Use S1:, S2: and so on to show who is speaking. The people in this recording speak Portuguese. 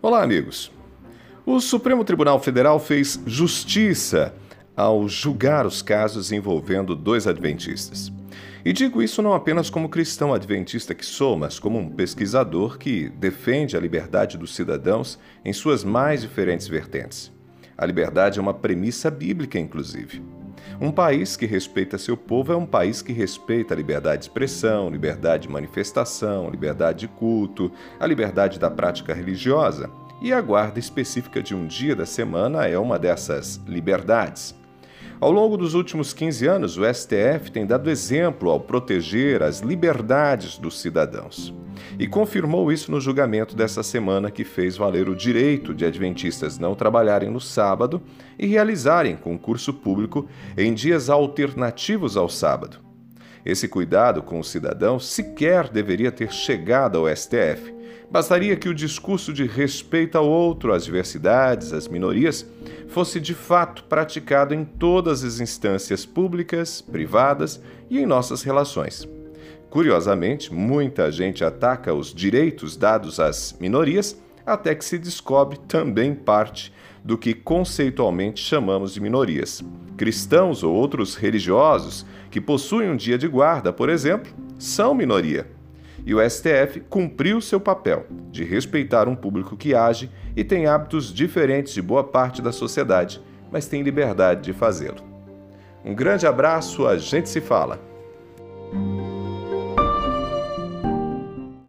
S1: Olá, amigos. O Supremo Tribunal Federal fez justiça ao julgar os casos envolvendo dois adventistas. E digo isso não apenas como cristão adventista que sou, mas como um pesquisador que defende a liberdade dos cidadãos em suas mais diferentes vertentes. A liberdade é uma premissa bíblica, inclusive. Um país que respeita seu povo é um país que respeita a liberdade de expressão, liberdade de manifestação, liberdade de culto, a liberdade da prática religiosa. E a guarda específica de um dia da semana é uma dessas liberdades. Ao longo dos últimos 15 anos, o STF tem dado exemplo ao proteger as liberdades dos cidadãos. E confirmou isso no julgamento dessa semana que fez valer o direito de adventistas não trabalharem no sábado e realizarem concurso público em dias alternativos ao sábado. Esse cuidado com o cidadão sequer deveria ter chegado ao STF Bastaria que o discurso de respeito ao outro, às diversidades, às minorias, fosse de fato praticado em todas as instâncias públicas, privadas e em nossas relações. Curiosamente, muita gente ataca os direitos dados às minorias até que se descobre também parte do que conceitualmente chamamos de minorias. Cristãos ou outros religiosos que possuem um dia de guarda, por exemplo, são minoria e o STF cumpriu seu papel de respeitar um público que age e tem hábitos diferentes de boa parte da sociedade, mas tem liberdade de fazê-lo. Um grande abraço, a gente se fala.